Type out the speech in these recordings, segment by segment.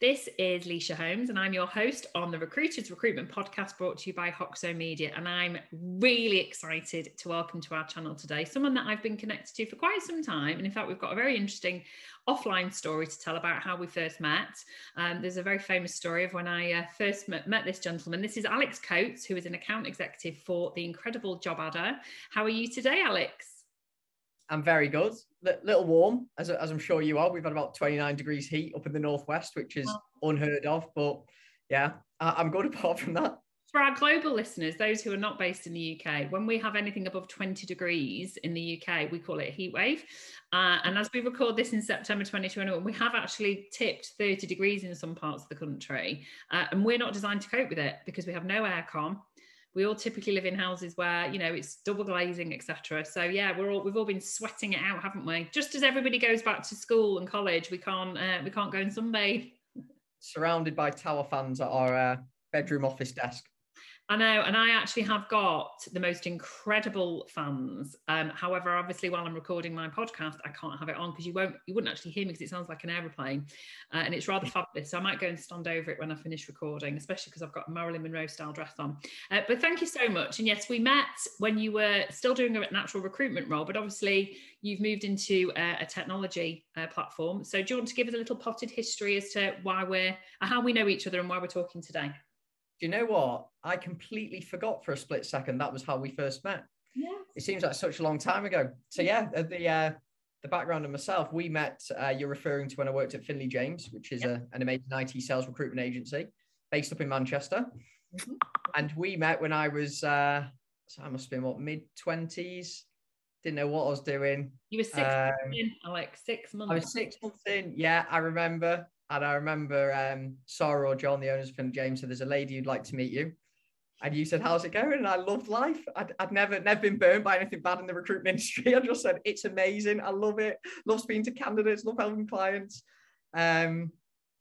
This is Lysha Holmes, and I'm your host on the Recruiters Recruitment Podcast brought to you by Hoxo Media. And I'm really excited to welcome to our channel today someone that I've been connected to for quite some time. And in fact, we've got a very interesting offline story to tell about how we first met. Um, there's a very famous story of when I uh, first met, met, this gentleman. This is Alex Coates, who is an account executive for the incredible JobAdder. How are you today, Alex? I'm very good. A little warm, as, as I'm sure you are. We've had about 29 degrees heat up in the northwest, which is unheard of. But yeah, I, am good apart from that. For our global listeners, those who are not based in the UK, when we have anything above 20 degrees in the UK, we call it a heat wave. Uh, and as we record this in September 2021, we have actually tipped 30 degrees in some parts of the country. Uh, and we're not designed to cope with it because we have no aircon we all typically live in houses where you know it's double glazing etc so yeah we're all we've all been sweating it out haven't we? Just as everybody goes back to school and college we can't uh, we can't go and sunbathe. Surrounded by tower fans at our uh, bedroom office desk I know, and I actually have got the most incredible fans. Um, however, obviously, while I'm recording my podcast, I can't have it on because you won't, you wouldn't actually hear me because it sounds like an aeroplane, uh, and it's rather fabulous. So I might go and stand over it when I finish recording, especially because I've got a Marilyn Monroe style dress on. Uh, but thank you so much. And yes, we met when you were still doing a natural recruitment role, but obviously you've moved into a, a technology uh, platform. So do you want to give us a little potted history as to why we're, how we know each other and why we're talking today? Do you know what? I completely forgot for a split second that was how we first met. Yeah. It seems like such a long time ago. So yeah, the uh, the background of myself, we met. Uh, you're referring to when I worked at Finlay James, which is yep. a, an amazing IT sales recruitment agency based up in Manchester, mm-hmm. and we met when I was. Uh, so I must have been what mid twenties. Didn't know what I was doing. You were six um, months in, Alex. Six months. I was six months in. Yeah, I remember. And I remember um, Sarah or John, the owners of Finlay James, said, There's a lady who'd like to meet you. And you said, How's it going? And I loved life. I'd, I'd never, never been burned by anything bad in the recruitment industry. I just said, It's amazing. I love it. Love speaking to candidates, love helping clients. Um,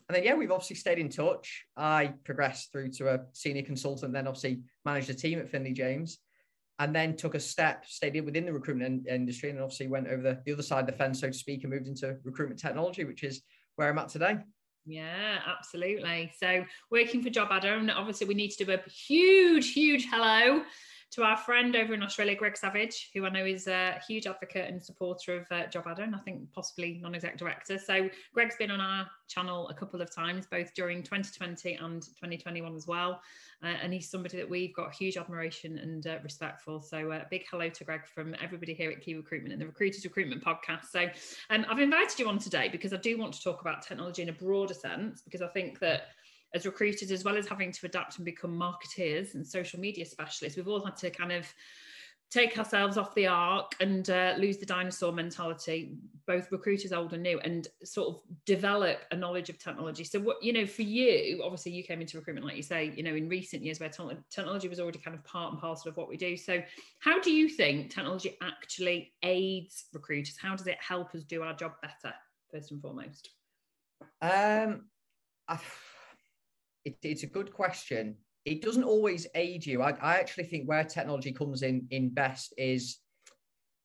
and then, yeah, we've obviously stayed in touch. I progressed through to a senior consultant, then obviously managed a team at Finlay James, and then took a step, stayed within the recruitment industry, and obviously went over the, the other side of the fence, so to speak, and moved into recruitment technology, which is where I'm at today. Yeah, absolutely. So working for JobAdder, and obviously we need to do a huge, huge hello to our friend over in Australia, Greg Savage, who I know is a huge advocate and supporter of uh, Job I think possibly non-exec director. So Greg's been on our channel a couple of times, both during 2020 and 2021 as well. Uh, and he's somebody that we've got huge admiration and uh, respect for. So uh, big hello to Greg from everybody here at Key Recruitment and the Recruiters Recruitment Podcast. So um, I've invited you on today because I do want to talk about technology in a broader sense, because I think that as recruiters, as well as having to adapt and become marketeers and social media specialists, we've all had to kind of take ourselves off the ark and uh, lose the dinosaur mentality. Both recruiters old and new and sort of develop a knowledge of technology. So what you know for you obviously you came into recruitment like you say you know in recent years where te- technology was already kind of part and parcel of what we do. So how do you think technology actually aids recruiters? How does it help us do our job better first and foremost? Um I've it, it's a good question. It doesn't always aid you. I, I actually think where technology comes in in best is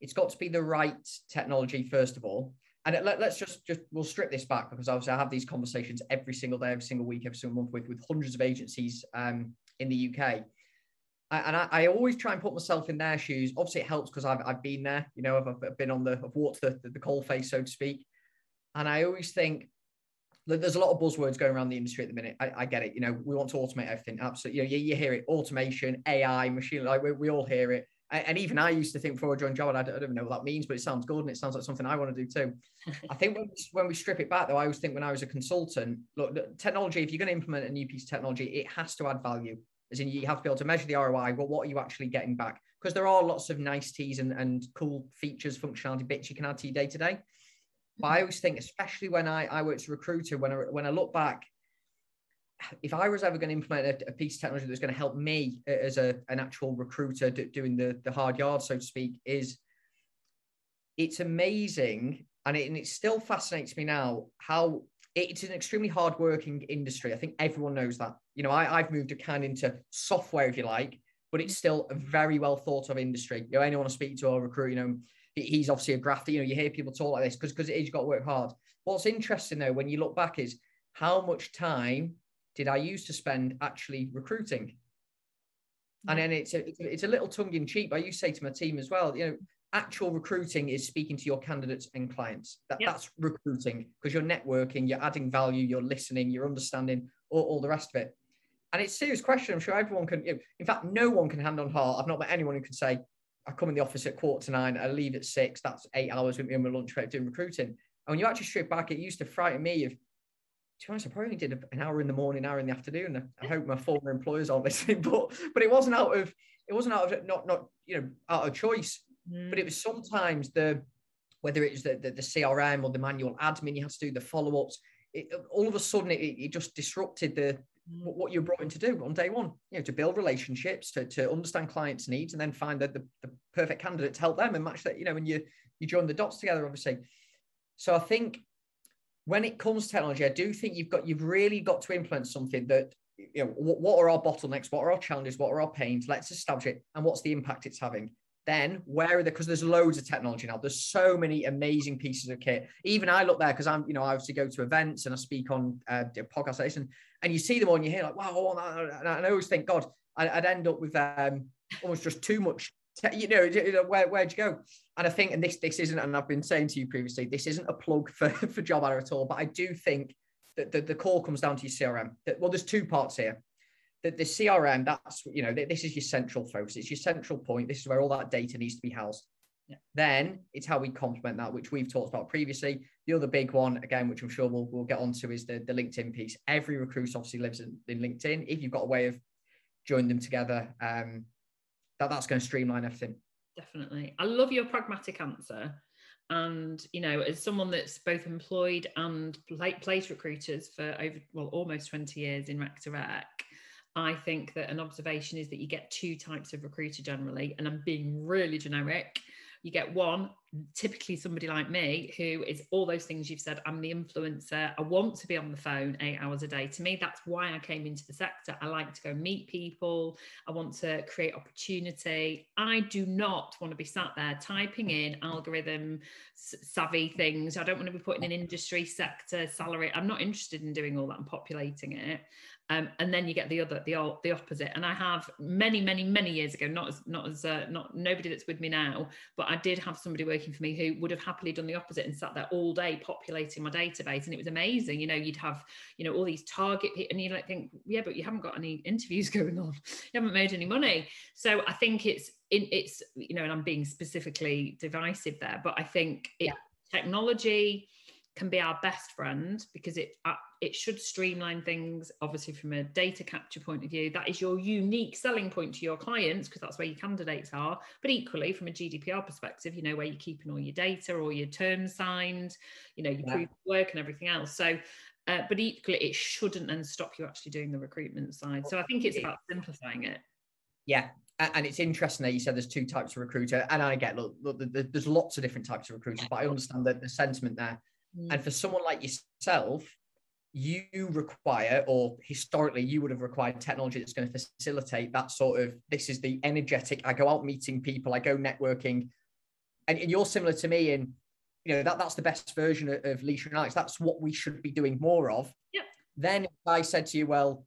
it's got to be the right technology first of all. And let, us just just we'll strip this back because obviously I have these conversations every single day, every single week, every single month with with hundreds of agencies um, in the UK. And I, I, always try and put myself in their shoes. Obviously, it helps because I've, I've been there. You know, I've, I've been on the I've walked the, the the coal face, so to speak. And I always think there's a lot of buzzwords going around the industry at the minute. I, I, get it. You know, we want to automate everything. Absolutely. You know, you, you hear it: automation, AI, machine. Like we, we all hear it. And even I used to think before I joined Job, I don't, I don't know what that means, but it sounds good and it sounds like something I want to do too. I think when we, when we strip it back, though, I always think when I was a consultant, look, technology. If you're going to implement a new piece of technology, it has to add value. As in, you have to be able to measure the ROI. Well, what are you actually getting back? Because there are lots of niceties and, and cool features, functionality bits you can add to your day to day. But I always think, especially when I, I worked as a recruiter, when I, when I look back, if I was ever going to implement a, a piece of technology that was going to help me as a, an actual recruiter do, doing the, the hard yards, so to speak, is it's amazing. And it, and it still fascinates me now how it's an extremely hard-working industry. I think everyone knows that. You know, I, I've moved a kind into software, if you like, but it's mm. still a very well thought of industry. You know, anyone I speak to or recruit, you know, he's obviously a grafter. You know, you hear people talk like this because because you've got to work hard. What's interesting though, when you look back, is how much time did I use to spend actually recruiting? And then it's a, it's a little tongue in cheek. I used to say to my team as well, you know, actual recruiting is speaking to your candidates and clients. That, yep. That's recruiting because you're networking, you're adding value, you're listening, you're understanding all, all the rest of it. And it's a serious question. I'm sure everyone can, you know, in fact, no one can hand on heart. I've not met anyone who can say, I come in the office at quarter to nine, I leave at six, that's eight hours with me on my lunch break doing recruiting. And when you actually strip back, it used to frighten me of to be honest, I probably did an hour in the morning, hour in the afternoon. I hope my former employers aren't listening, but but it wasn't out of it wasn't out of not not you know out of choice, mm. but it was sometimes the whether it was the, the, the CRM or the manual admin you had to do the follow ups. all of a sudden, it, it just disrupted the. What you're brought in to do on day one. You know, to build relationships, to, to understand clients' needs, and then find the, the, the perfect candidate to help them and match that. You know, when you you join the dots together, obviously. So I think when it comes to technology, I do think you've got you've really got to implement something that you know what, what are our bottlenecks, what are our challenges, what are our pains. Let's establish it, and what's the impact it's having. Then where are the because there's loads of technology now. There's so many amazing pieces of kit. Even I look there because I'm you know I obviously go to events and I speak on uh, podcasts and and you see them all you hear like wow, and I always think God, I'd end up with um, almost just too much you know, where where'd you go? And I think, and this this isn't, and I've been saying to you previously, this isn't a plug for for job at all, but I do think that the, the call comes down to your CRM. Well, there's two parts here. That the CRM, that's you know, this is your central focus. It's your central point. This is where all that data needs to be housed. Yeah. Then it's how we complement that, which we've talked about previously. The other big one, again, which I'm sure we'll, we'll get onto, is the, the LinkedIn piece. Every recruit obviously lives in, in LinkedIn. If you've got a way of joining them together, um, that that's going to streamline everything. Definitely. I love your pragmatic answer. And, you know, as someone that's both employed and placed recruiters for over, well, almost 20 years in Rec to Rec, I think that an observation is that you get two types of recruiter generally. And I'm being really generic. You get one, typically somebody like me, who is all those things you've said. I'm the influencer. I want to be on the phone eight hours a day. To me, that's why I came into the sector. I like to go meet people. I want to create opportunity. I do not want to be sat there typing in algorithm savvy things. I don't want to be putting an industry sector salary. I'm not interested in doing all that and populating it. Um, and then you get the other the the opposite. And i have many many many years ago not as not as uh, not nobody that's with me now but i did have somebody working for me who would have happily done the opposite and sat there all day populating my database. And it was amazing. You know you'd have you know all these target and you like think yeah but you haven't got any interviews going on. You haven't made any money. So i think it's in it's you know and i'm being specifically divisive there but i think it, yeah. technology can be our best friend because it uh, it should streamline things obviously from a data capture point of view. That is your unique selling point to your clients because that's where your candidates are. But equally from a gdpr perspective you know where you're keeping all your data all your terms signed you know your yeah. proof of work and everything else. So uh, but equally it shouldn't then stop you actually doing the recruitment side. So i think it's about simplifying it. Yeah and it's interesting that you said there's two types of recruiter and i get look, look there's lots of different types of recruiters but i understand that the sentiment there Mm. And for someone like yourself, you require, or historically, you would have required technology that's going to facilitate that sort of this is the energetic. I go out meeting people, I go networking. And, and you're similar to me in, you know, that that's the best version of, of Lysha and Alex. That's what we should be doing more of. Yep. Then if I said to you, well,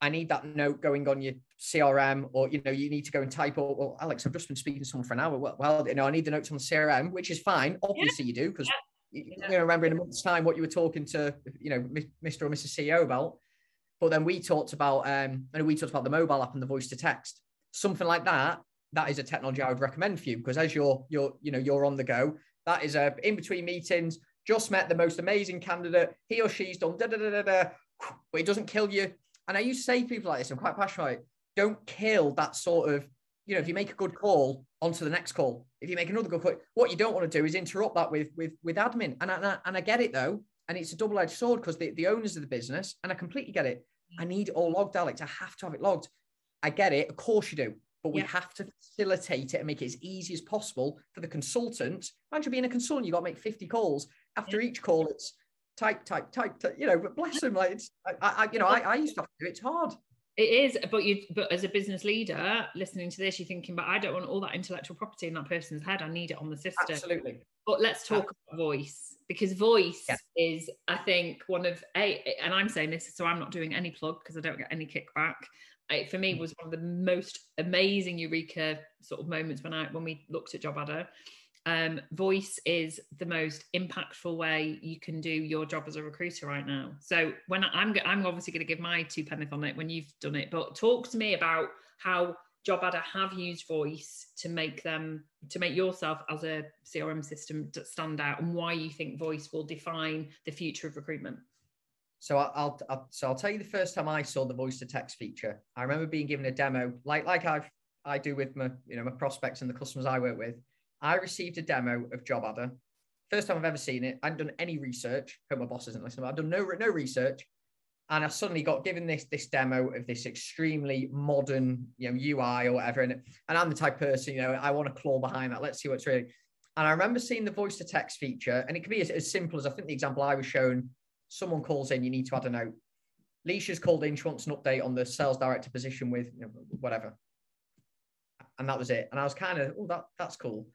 I need that note going on your CRM, or you know, you need to go and type. Or well, Alex, I've just been speaking to someone for an hour. Well, well you know, I need the notes on the CRM, which is fine. Obviously, yeah. you do because you know, remember in a month's time what you were talking to, you know, Mr. or Mrs. CEO about. But then we talked about, um, and we talked about the mobile app and the voice to text, something like that. That is a technology I would recommend for you because as you're, you're, you know, you're on the go. That is a in between meetings. Just met the most amazing candidate. He or she's done da da da da da, but it doesn't kill you. And I used to say to people like this. I'm quite passionate. Don't kill that sort of you know, if you make a good call, on to the next call. If you make another good call, what you don't want to do is interrupt that with with with admin. And I, and I get it though, and it's a double edged sword because the, the owners of the business, and I completely get it. Mm. I need it all logged, Alex. I have to have it logged. I get it. Of course you do. But we yeah. have to facilitate it and make it as easy as possible for the consultant. Imagine being a consultant, you've got to make 50 calls. After yeah. each call, it's type, type, type, type, you know, but bless them. Like it's, I, I you know, I, I used to have to do it. It's hard It is, but you but as a business leader listening to this, you're thinking, but I don't want all that intellectual property in that person's head. I need it on the system. Absolutely. But let's talk about voice because voice yeah. is, I think, one of a and I'm saying this, so I'm not doing any plug because I don't get any kickback. It, for me mm. was one of the most amazing eureka sort of moments when I when we looked at JobAdder um, voice is the most impactful way you can do your job as a recruiter right now. So when I, am I'm obviously going to give my two penneth on it when you've done it, but talk to me about how JobAdder have used voice to make them to make yourself as a CRM system stand out, and why you think voice will define the future of recruitment. So I'll, I'll, so I'll tell you the first time I saw the voice to text feature. I remember being given a demo, like like I've I do with my you know my prospects and the customers I work with. I received a demo of JobAdder. First time I've ever seen it. I hadn't done any research. Hope my boss isn't listening. I've done no no research, and I suddenly got given this this demo of this extremely modern you know UI or whatever. And and I'm the type person you know I want to claw behind that. Let's see what's really. And I remember seeing the voice to text feature, and it could be as, as simple as I think the example I was shown. Someone calls in, you need to add a note. Lysha's called in, she wants an update on the sales director position with you know, whatever. And that was it. And I was kind of, oh, that that's cool.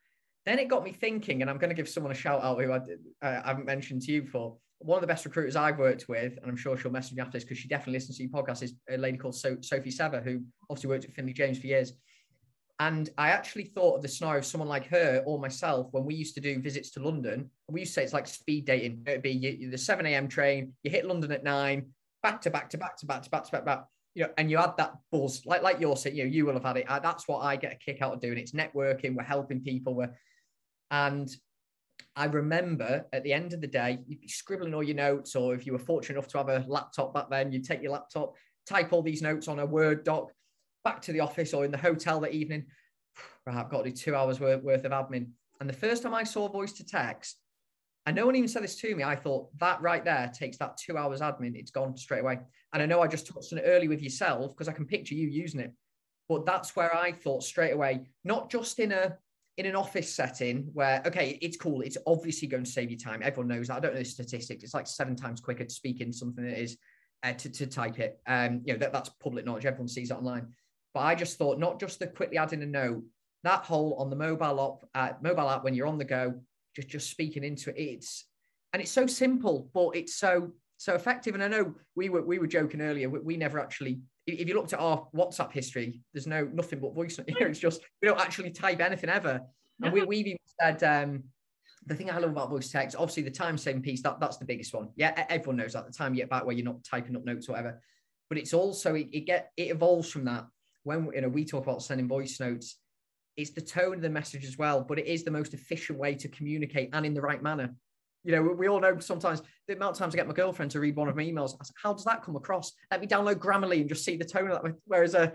Then it got me thinking, and I'm going to give someone a shout out who I, uh, I haven't mentioned to you before. One of the best recruiters I've worked with, and I'm sure she'll message me after this because she definitely listens to your podcast, is a lady called so- Sophie Sever, who obviously worked with Finlay James for years. And I actually thought of the scenario of someone like her or myself when we used to do visits to London. We used to say it's like speed dating. It'd be you, the 7 a.m. train, you hit London at nine, back to back to back to back to back to back to back. You know, and you had that buzz, like like you're saying, you know, you will have had it. That's what I get a kick out of doing. It's networking. We're helping people. We're and I remember at the end of the day, you'd be scribbling all your notes, or if you were fortunate enough to have a laptop back then, you'd take your laptop, type all these notes on a Word doc, back to the office or in the hotel that evening. Right, I've got to do two hours worth, worth of admin. And the first time I saw voice to text, and no one even said this to me, I thought that right there takes that two hours admin, it's gone straight away. And I know I just touched on it early with yourself because I can picture you using it. But that's where I thought straight away, not just in a in an office setting where okay it's cool it's obviously going to save you time everyone knows that i don't know the statistics it's like seven times quicker to speak in something that is uh, to, to type it um you know that, that's public knowledge everyone sees it online. But i just thought not just the quickly adding a note that whole on the mobile app uh, mobile app when you're on the go just just speaking into it it's and it's so simple but it's so so effective. And i know we were we were joking earlier we, we never actually if you looked at our WhatsApp history, there's no nothing but voice. You know, it's just we don't actually type anything ever. And we, we've even said um, the thing I love about voice text, obviously the time saving piece, that, that's the biggest one. Yeah, everyone knows that the time you get back where you're not typing up notes or whatever. But it's also it, it get it evolves from that. When you know we talk about sending voice notes, it's the tone of the message as well, but it is the most efficient way to communicate and in the right manner you know, we all know sometimes the amount of times I get my girlfriend to read one of my emails. I say, How does that come across? Let me download Grammarly and just see the tone of that. Whereas a,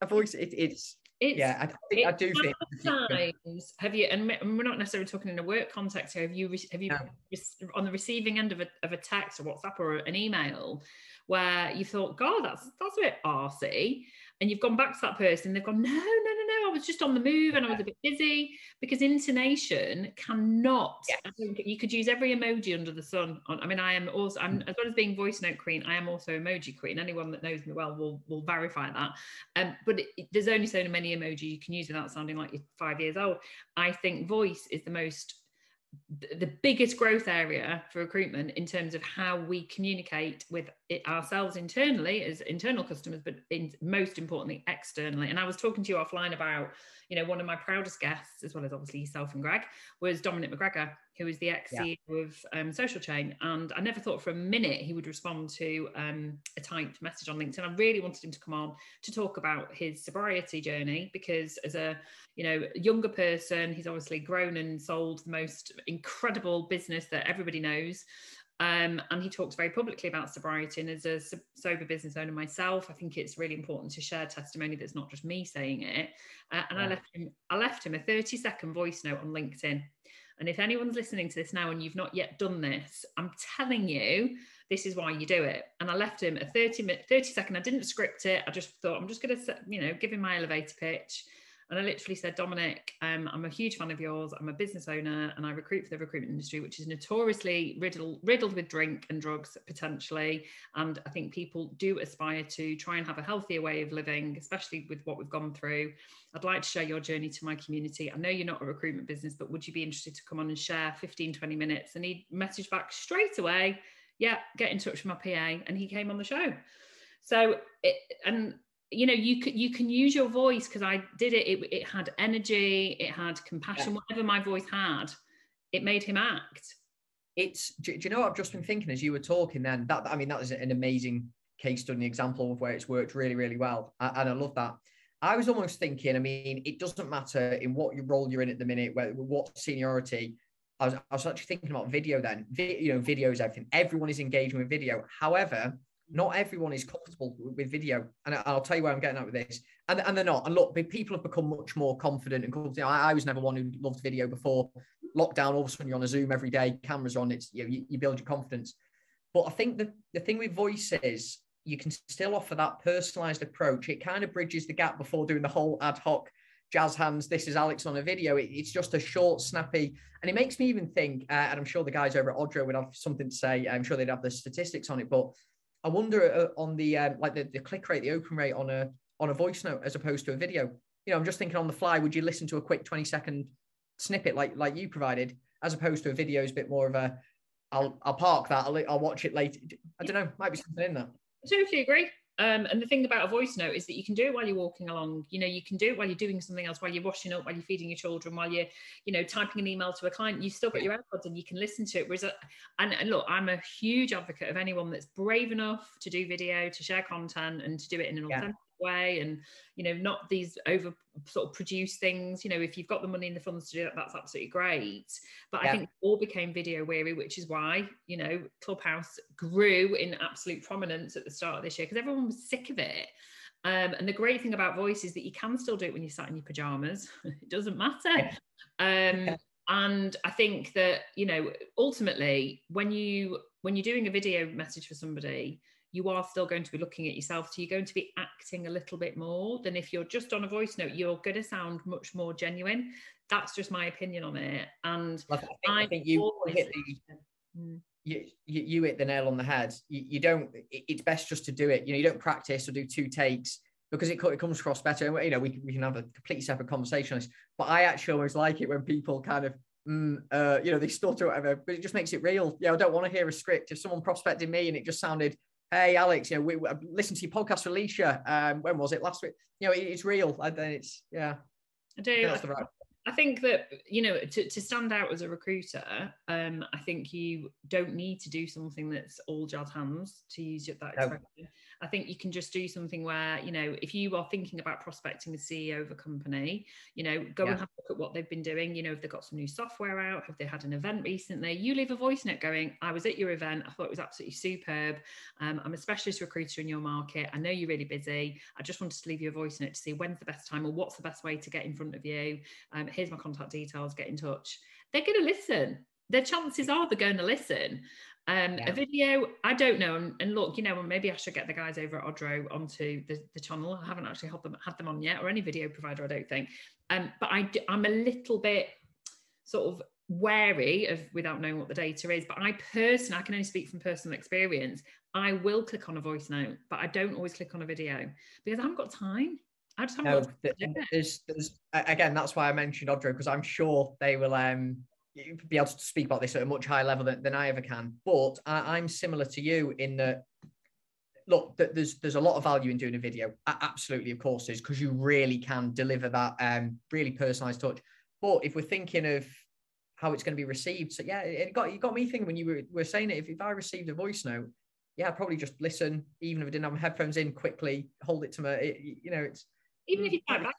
a voice, it, it's, it's, yeah, I, think, I do think. Times have you, and we're not necessarily talking in a work context here. Have you, have you, no. on the receiving end of a, of a text or WhatsApp or an email, where you thought, God, that's that's a bit arsey, and you've gone back to that person, they've gone, no, no, I was just on the move and I was a bit busy because intonation cannot. Yes. you could use every emoji under the sun. I mean, I am also, I'm, as well as being voice note queen, I am also emoji queen. Anyone that knows me well will will verify that. Um, but it, it, there's only so many emojis you can use without sounding like you're five years old. I think voice is the most the biggest growth area for recruitment in terms of how we communicate with it ourselves internally as internal customers but in, most importantly externally. And i was talking to you offline about you know one of my proudest guests as well as obviously yourself and greg was dominic mcgregor who is the ex CEO yeah. of um, Social Chain. And I never thought for a minute he would respond to um, a typed message on LinkedIn. I really wanted him to come on to talk about his sobriety journey because as a you know younger person, he's obviously grown and sold the most incredible business that everybody knows. Um, and he talks very publicly about sobriety. And as a sober business owner myself, I think it's really important to share testimony that's not just me saying it. Uh, and yeah. I left him, I left him a 30 second voice note on LinkedIn and if anyone's listening to this now and you've not yet done this, I'm telling you, this is why you do it. And I left him a 30 minute, 30 second. I didn't script it. I just thought I'm just going to, you know, give him my elevator pitch. And I literally said, Dominic, um, I'm a huge fan of yours. I'm a business owner and I recruit for the recruitment industry, which is notoriously riddled, riddled with drink and drugs potentially. And I think people do aspire to try and have a healthier way of living, especially with what we've gone through. I'd like to share your journey to my community. I know you're not a recruitment business, but would you be interested to come on and share 15, 20 minutes? And he messaged back straight away, yeah, get in touch with my PA. And he came on the show. So, it, and you know you can you can use your voice because i did it, it it had energy it had compassion yeah. whatever my voice had it made him act. It's do, do, you know what i've just been thinking as you were talking then? That i mean that is an amazing case study example of where it's worked really really well and i love that. I was almost thinking i mean it doesn't matter in what role you're in at the minute where, what seniority I was, I was actually thinking about video then Vi- you know videos everything. Everyone is engaging with video. However not everyone is comfortable with video, and I'll tell you where I'm getting at with this. And, and they're not. And look, people have become much more confident and comfortable. I, I was never one who loved video before lockdown. All of a sudden, you're on a Zoom every day, cameras on. It's you, know, you, you build your confidence. But I think the the thing with voice is you can still offer that personalized approach. It kind of bridges the gap before doing the whole ad hoc jazz hands. This is Alex on a video. It, it's just a short, snappy, and it makes me even think. Uh, and I'm sure the guys over at Odro would have something to say. I'm sure they'd have the statistics on it, but I wonder uh, on the um, like the, the click rate, the open rate on a on a voice note as opposed to a video. You know, I'm just thinking on the fly. Would you listen to a quick 20 second snippet like like you provided, as opposed to a video is a bit more of a I'll I'll park that. I'll I'll watch it later. I don't know. Might be something in there. I totally agree. Um, and the thing about a voice note is that you can do it while you're walking along. You know, you can do it while you're doing something else, while you're washing up, while you're feeding your children, while you're, you know, typing an email to a client. You've still got your AirPods and you can listen to it. Whereas, a, and, and look, I'm a huge advocate of anyone that's brave enough to do video, to share content, and to do it in an yeah. authentic way and you know not these over sort of produce things. You know if you've got the money in the funds to do that that's absolutely great. But yeah. i think all became video weary which is why you know clubhouse grew in absolute prominence at the start of this year because everyone was sick of it. Um, and the great thing about voice is that you can still do it when you're sat in your pajamas. It doesn't matter. Um, yeah. and i think that you know ultimately when you when you're doing a video message for somebody you are still going to be looking at yourself. So you're going to be acting a little bit more than if you're just on a voice note, you're going to sound much more genuine. That's just my opinion on it. And I think, I think you, hit the, mm. you, you, you, hit the nail on the head. You, you don't, it's best just to do it. You know, you don't practice or do two takes because it, it comes across better. And, you know, we, we can have a completely separate conversation on this, but I actually always like it when people kind of, mm, uh, you know, they stutter or whatever, but it just makes it real. Yeah, I don't want to hear a script. If someone prospected me and it just sounded hey alex you know we, we listened to your podcast for alicia um when was it last week you know it, it's real and then it's yeah i do I, right. I think that you know to, to stand out as a recruiter um i think you don't need to do something that's all jazz hands to use that expression no. I think you can just do something where, you know, if you are thinking about prospecting the CEO of a company, you know, go yeah. and have a look at what they've been doing. You know, if they've got some new software out, have they had an event recently? You leave a voice note going, I was at your event. I thought it was absolutely superb. Um, I'm a specialist recruiter in your market. I know you're really busy. I just wanted to leave you a voice note to see when's the best time or what's the best way to get in front of you. Um, here's my contact details, get in touch. They're going to listen. Their chances are they're going to listen. Um, yeah. A video, I don't know. And, and, look, you know, maybe I should get the guys over at Odro onto the, the channel. I haven't actually had them had them on yet, or any video provider, I don't think. Um, but I, I'm a little bit sort of wary of without knowing what the data is. But I personally, I can only speak from personal experience. I will click on a voice note, but I don't always click on a video because I haven't got time. I just haven't no, there's, there's, again, that's why I mentioned Odro because I'm sure they will um be able to speak about this at a much higher level than, than I ever can. But I, am similar to you in that. Look, there's there's a lot of value in doing a video. Absolutely, of course, is because you really can deliver that um, really personalized touch. But if we're thinking of how it's going to be received, so yeah, it got you got me thinking when you were, were saying it. If, if I received a voice note, yeah, I'd probably just listen, even if I didn't have my headphones in, quickly hold it to my, it, you know, it's even if you type back,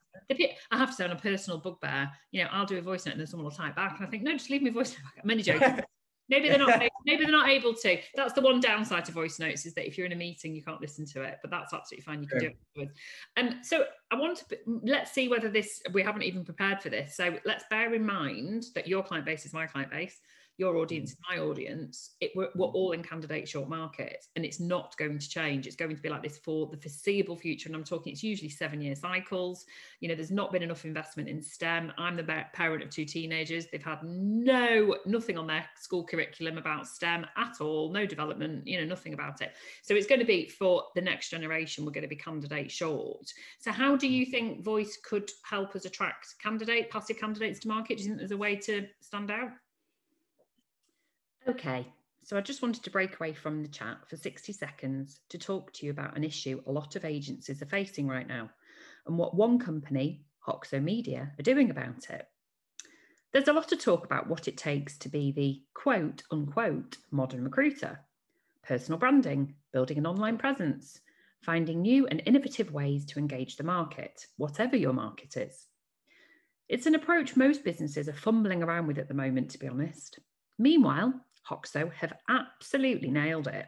I have to say on a personal bugbear, you know, I'll do a voice note and then someone will type back, and I think, no, just leave me a voice note. I'm only joking. maybe they're not. Maybe they're not able to. That's the one downside to voice notes is that if you're in a meeting, you can't listen to it. But that's absolutely fine. You can do it. And um, so I want to let's see whether this we haven't even prepared for this. So let's bear in mind that your client base is my client base your audience mm. is my audience. It, we're, we're mm. all in candidate short market and it's not going to change. It's going to be like this for the foreseeable future. And I'm talking, it's usually seven year cycles. You know, there's not been enough investment in STEM. I'm the parent of two teenagers. They've had no, nothing on their school curriculum about STEM at all, no development, you know, nothing about it. So it's going to be for the next generation, we're going to be candidate short. So how do you mm. think voice could help us attract candidate, passive candidates to market? Do you think there's a way to stand out? Okay, so I just wanted to break away from the chat for 60 seconds to talk to you about an issue a lot of agencies are facing right now and what one company, Hoxo Media, are doing about it. There's a lot of talk about what it takes to be the quote unquote modern recruiter personal branding, building an online presence, finding new and innovative ways to engage the market, whatever your market is. It's an approach most businesses are fumbling around with at the moment, to be honest. Meanwhile, Hoxo have absolutely nailed it.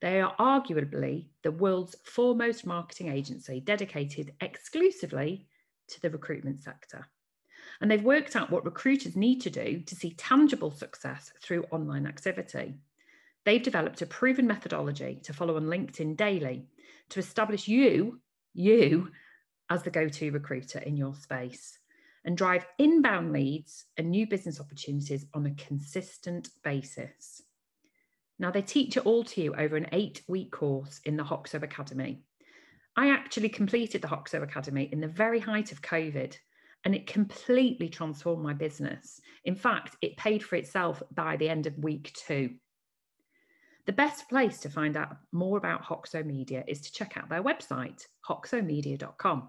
They are arguably the world's foremost marketing agency dedicated exclusively to the recruitment sector. And they've worked out what recruiters need to do to see tangible success through online activity. They've developed a proven methodology to follow on LinkedIn daily to establish you, you, as the go to recruiter in your space and drive inbound leads and new business opportunities on a consistent basis. Now, they teach it all to you over an eight week course in the Hoxo Academy. I actually completed the Hoxo Academy in the very height of COVID, and it completely transformed my business. In fact, it paid for itself by the end of week two. The best place to find out more about Hoxo Media is to check out their website, hoxomedia.com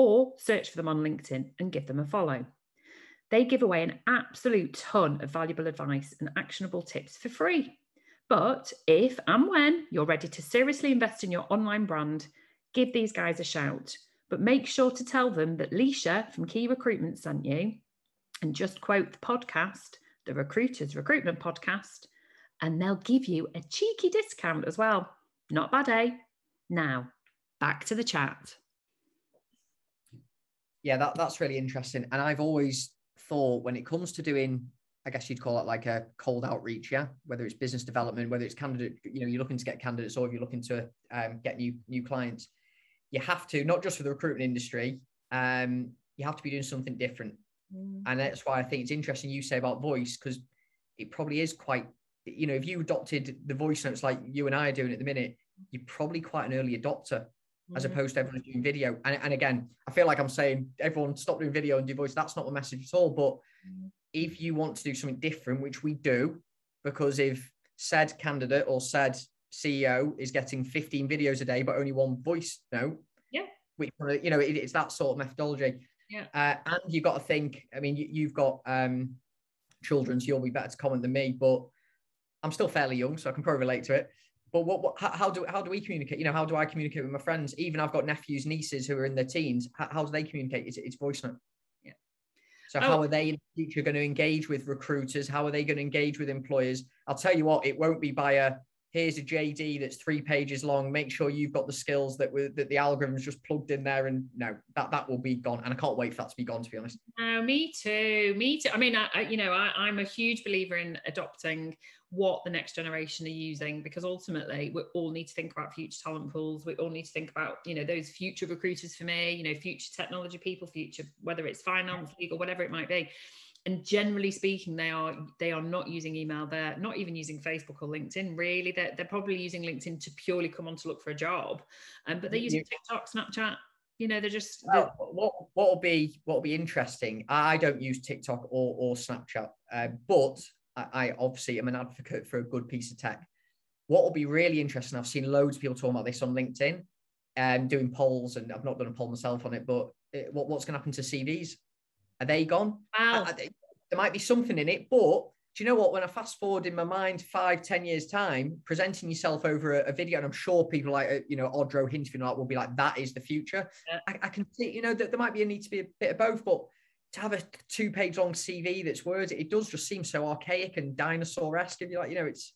or search for them on LinkedIn and give them a follow. They give away an absolute ton of valuable advice and actionable tips for free. But if and when you're ready to seriously invest in your online brand, give these guys a shout. But make sure to tell them that Lysha from Key Recruitment sent you and just quote the podcast, the Recruiters Recruitment Podcast, and they'll give you a cheeky discount as well. Not bad, eh? Now, back to the chat yeah, that, that's really interesting. And I've always thought when it comes to doing, I guess you'd call it like a cold outreach, yeah, whether it's business development, whether it's candidate, you know, you're looking to get candidates or if you're looking to um, get new new clients, you have to not just for the recruitment industry, um, you have to be doing something different. Mm. And that's why I think it's interesting you say about voice because it probably is quite, you know, if you adopted the voice notes like you and I are doing at the minute, you're probably quite an early adopter as mm-hmm. opposed to everyone doing video. And, and again, I feel like I'm saying everyone stop doing video and do voice. That's not the message at all. But if you want to do something different, which we do, because if said candidate or said CEO is getting 15 videos a day, but only one voice note, yeah, which you know it, it's that sort of methodology. Yeah, uh, and you've got to think. I mean, you, have got um, children, so you'll be better to comment than me, but I'm still fairly young, so I can probably relate to it but what, what how, do how do we communicate? You know how do i communicate with my friends? Even i've got nephews nieces who are in their teens. How, how do they communicate? It's, it's voice note yeah. So oh. how are they in the future going to engage with recruiters? How are they going to engage with employers? I'll tell you what it won't be by a here's a jd that's three pages long. Make sure you've got the skills that were that the algorithm's just plugged in there and no that that will be gone. And i can't wait for that to be gone to be honest. No me too me too. I mean I, I you know I, i'm a huge believer in adopting what the next generation are using because ultimately we all need to think about future talent pools. We all need to think about you know those future recruiters for me you know future technology people future whether it's finance legal whatever it might be and generally speaking they are they are not using email they're not even using facebook or linkedin really they're, they're probably using linkedin to purely come on to look for a job um, but they're using tiktok snapchat you know they're just well, what what will be what will be interesting i don't use tiktok or or snapchat uh, but I, obviously am an advocate for a good piece of tech. What will be really interesting, I've seen loads of people talking about this on LinkedIn and um, doing polls, and I've not done a poll myself on it, but it, what, what's going to happen to CVs? Are they gone? Wow. I, I, there might be something in it, but do you know what? When I fast forward in my mind five, ten years time, presenting yourself over a, a video, and I'm sure people like uh, you know Odro Hinchfield like will be like, that is the future. Yeah. I, I, can see, you know, that there might be a need to be a bit of both, but to have a two page long CV that's words, it does just seem so archaic and dinosaur esque. If you like, you know, it's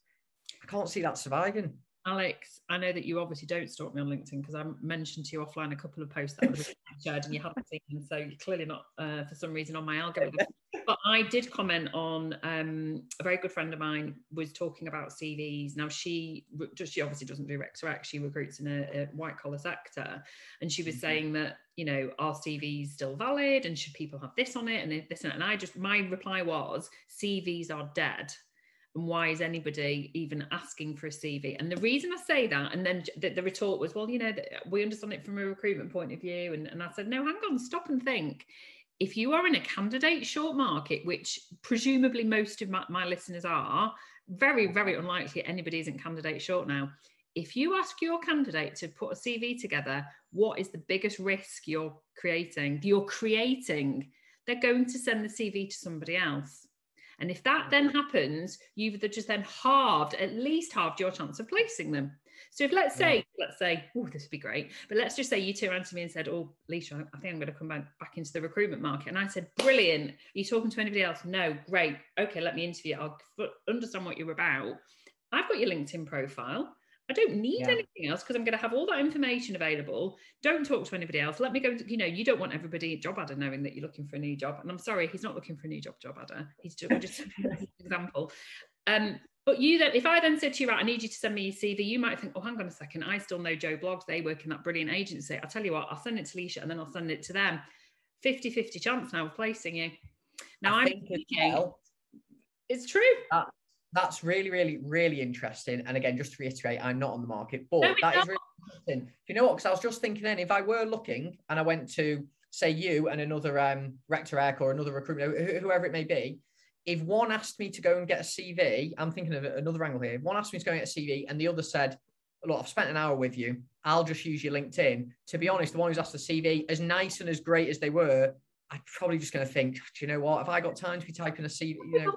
I can't see that surviving. Alex, I know that you obviously don't stalk me on LinkedIn because I mentioned to you offline a couple of posts that I shared and you haven't seen, them, so you're clearly not, uh, for some reason, on my algorithm. but I did comment on um, a very good friend of mine was talking about CVs. Now she just she obviously doesn't do Rec to Rec, she recruits in a, a white collar sector, and she was mm-hmm. saying that you know are CVs still valid and should people have this on it and this and, and I just my reply was CVs are dead and why is anybody even asking for a CV? And the reason I say that, and then the, the retort was, well, you know, we understand it from a recruitment point of view. And, and I said, no, hang on, stop and think. If you are in a candidate short market, which presumably most of my, my listeners are, very, very unlikely anybody isn't candidate short now. If you ask your candidate to put a CV together, what is the biggest risk you're creating? You're creating, they're going to send the CV to somebody else and if that then happens, you've just then halved, at least halved your chance of placing them. So if let's say, yeah. let's say, oh, this would be great, but let's just say you two ran to me and said, oh, Lysha, I think I'm going to come back, back into the recruitment market. And I said, brilliant. Are you talking to anybody else? No, great. Okay, let me interview. I'll understand what you're about. I've got your LinkedIn profile. I don't need yeah. anything else because I'm going to have all that information available. Don't talk to anybody else. Let me go. You know, you don't want everybody at JobAdder knowing that you're looking for a new job. And I'm sorry, he's not looking for a new job. JobAdder. He's just, just an example. Um, but you then, if I then said to you, right, I need you to send me your CV, you might think, oh, hang on a second, I still know Joe Blogs. They work in that brilliant agency. I'll tell you what, I'll send it to Lysha and then I'll send it to them. 50 50 chance now of placing you. Now I am thinking, it's true. Uh, that's really, really, really interesting. And again, just to reiterate, I'm not on the market, but no, that is really interesting. You know what? Because I was just thinking then, if I were looking and I went to say you and another um, Rec to or another recruitment, whoever it may be, if one asked me to go and get a CV, I'm thinking of another angle here. If one asked me to go and get a CV, and the other said, "Look, I've spent an hour with you. I'll just use your LinkedIn." To be honest, the one who's asked the CV, as nice and as great as they were, I'm probably just going to think, "Do you know what? Have I got time to be typing a CV?" You know,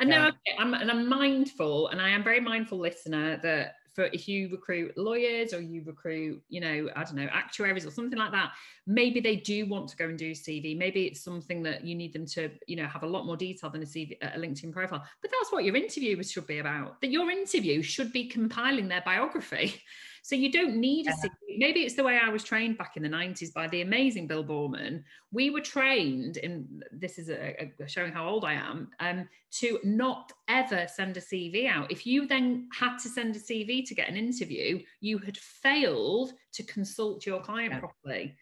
and yeah. now I'm, and I'm mindful, and I am very mindful listener that for if you recruit lawyers or you recruit, you know, I don't know, actuaries or something like that, maybe they do want to go and do CV. Maybe it's something that you need them to, you know, have a lot more detail than a CV, a LinkedIn profile. But that's what your interviewers should be about. That your interview should be compiling their biography. So you don't need a CV. Maybe it's the way I was trained back in the 90s by the amazing Bill Boorman. We were trained in this is a, a showing how old I am um, to not ever send a CV out. If you then had to send a CV to get an interview, you had failed to consult your client yeah. properly.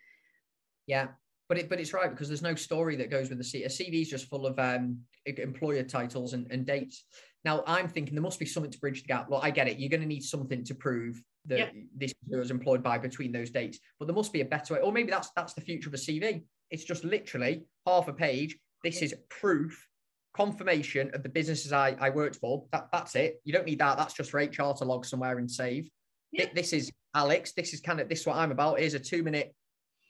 Yeah, but it but it's right because there's no story that goes with the CV. A CV is just full of um, employer titles and, and dates. Now I'm thinking there must be something to bridge the gap. Look, I get it. You're going to need something to prove that yep. this was employed by between those dates. But there must be a better way, or maybe that's that's the future of a CV. It's just literally half a page. This is proof, confirmation of the businesses I, I worked for. That that's it. You don't need that. That's just for HR to log somewhere and save. Yep. This is Alex. This is kind of this is what I'm about. Here's a two minute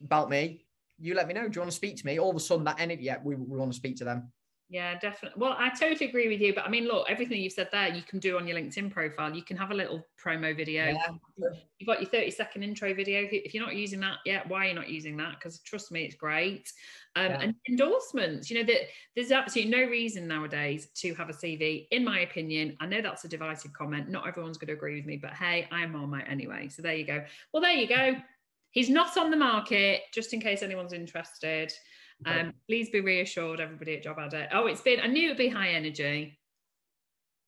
about me. You let me know. Do you want to speak to me? All of a sudden, that energy, yeah, we, we want to speak to them. Yeah, definitely. Well, I totally agree with you. But I mean, look, everything you've said there, you can do on your LinkedIn profile. You can have a little promo video. Yeah. You've got your 30 second intro video. If you're not using that yet, why are you not using that? Because trust me, it's great. Um, yeah. And endorsements, you know, that there's absolutely no reason nowadays to have a CV, in my opinion. I know that's a divisive comment. Not everyone's going to agree with me, but hey, I'm on my anyway. So there you go. Well, there you go. He's not on the market, just in case anyone's interested. Um, please be reassured, everybody at JobAdder. Oh, it's been, I knew it'd be high energy.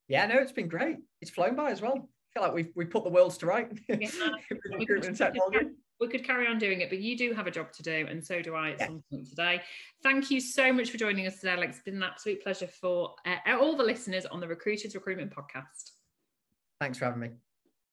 Yeah, no, it's been great. It's flown by as well. I feel like we've, we put the worlds to right. Yeah. we, could, we could carry on doing it, but you do have a job to do, and so do I at yeah. some point today. Thank you so much for joining us today, Alex. It's been an absolute pleasure for uh, all the listeners on the Recruiters Recruitment Podcast. Thanks for having me.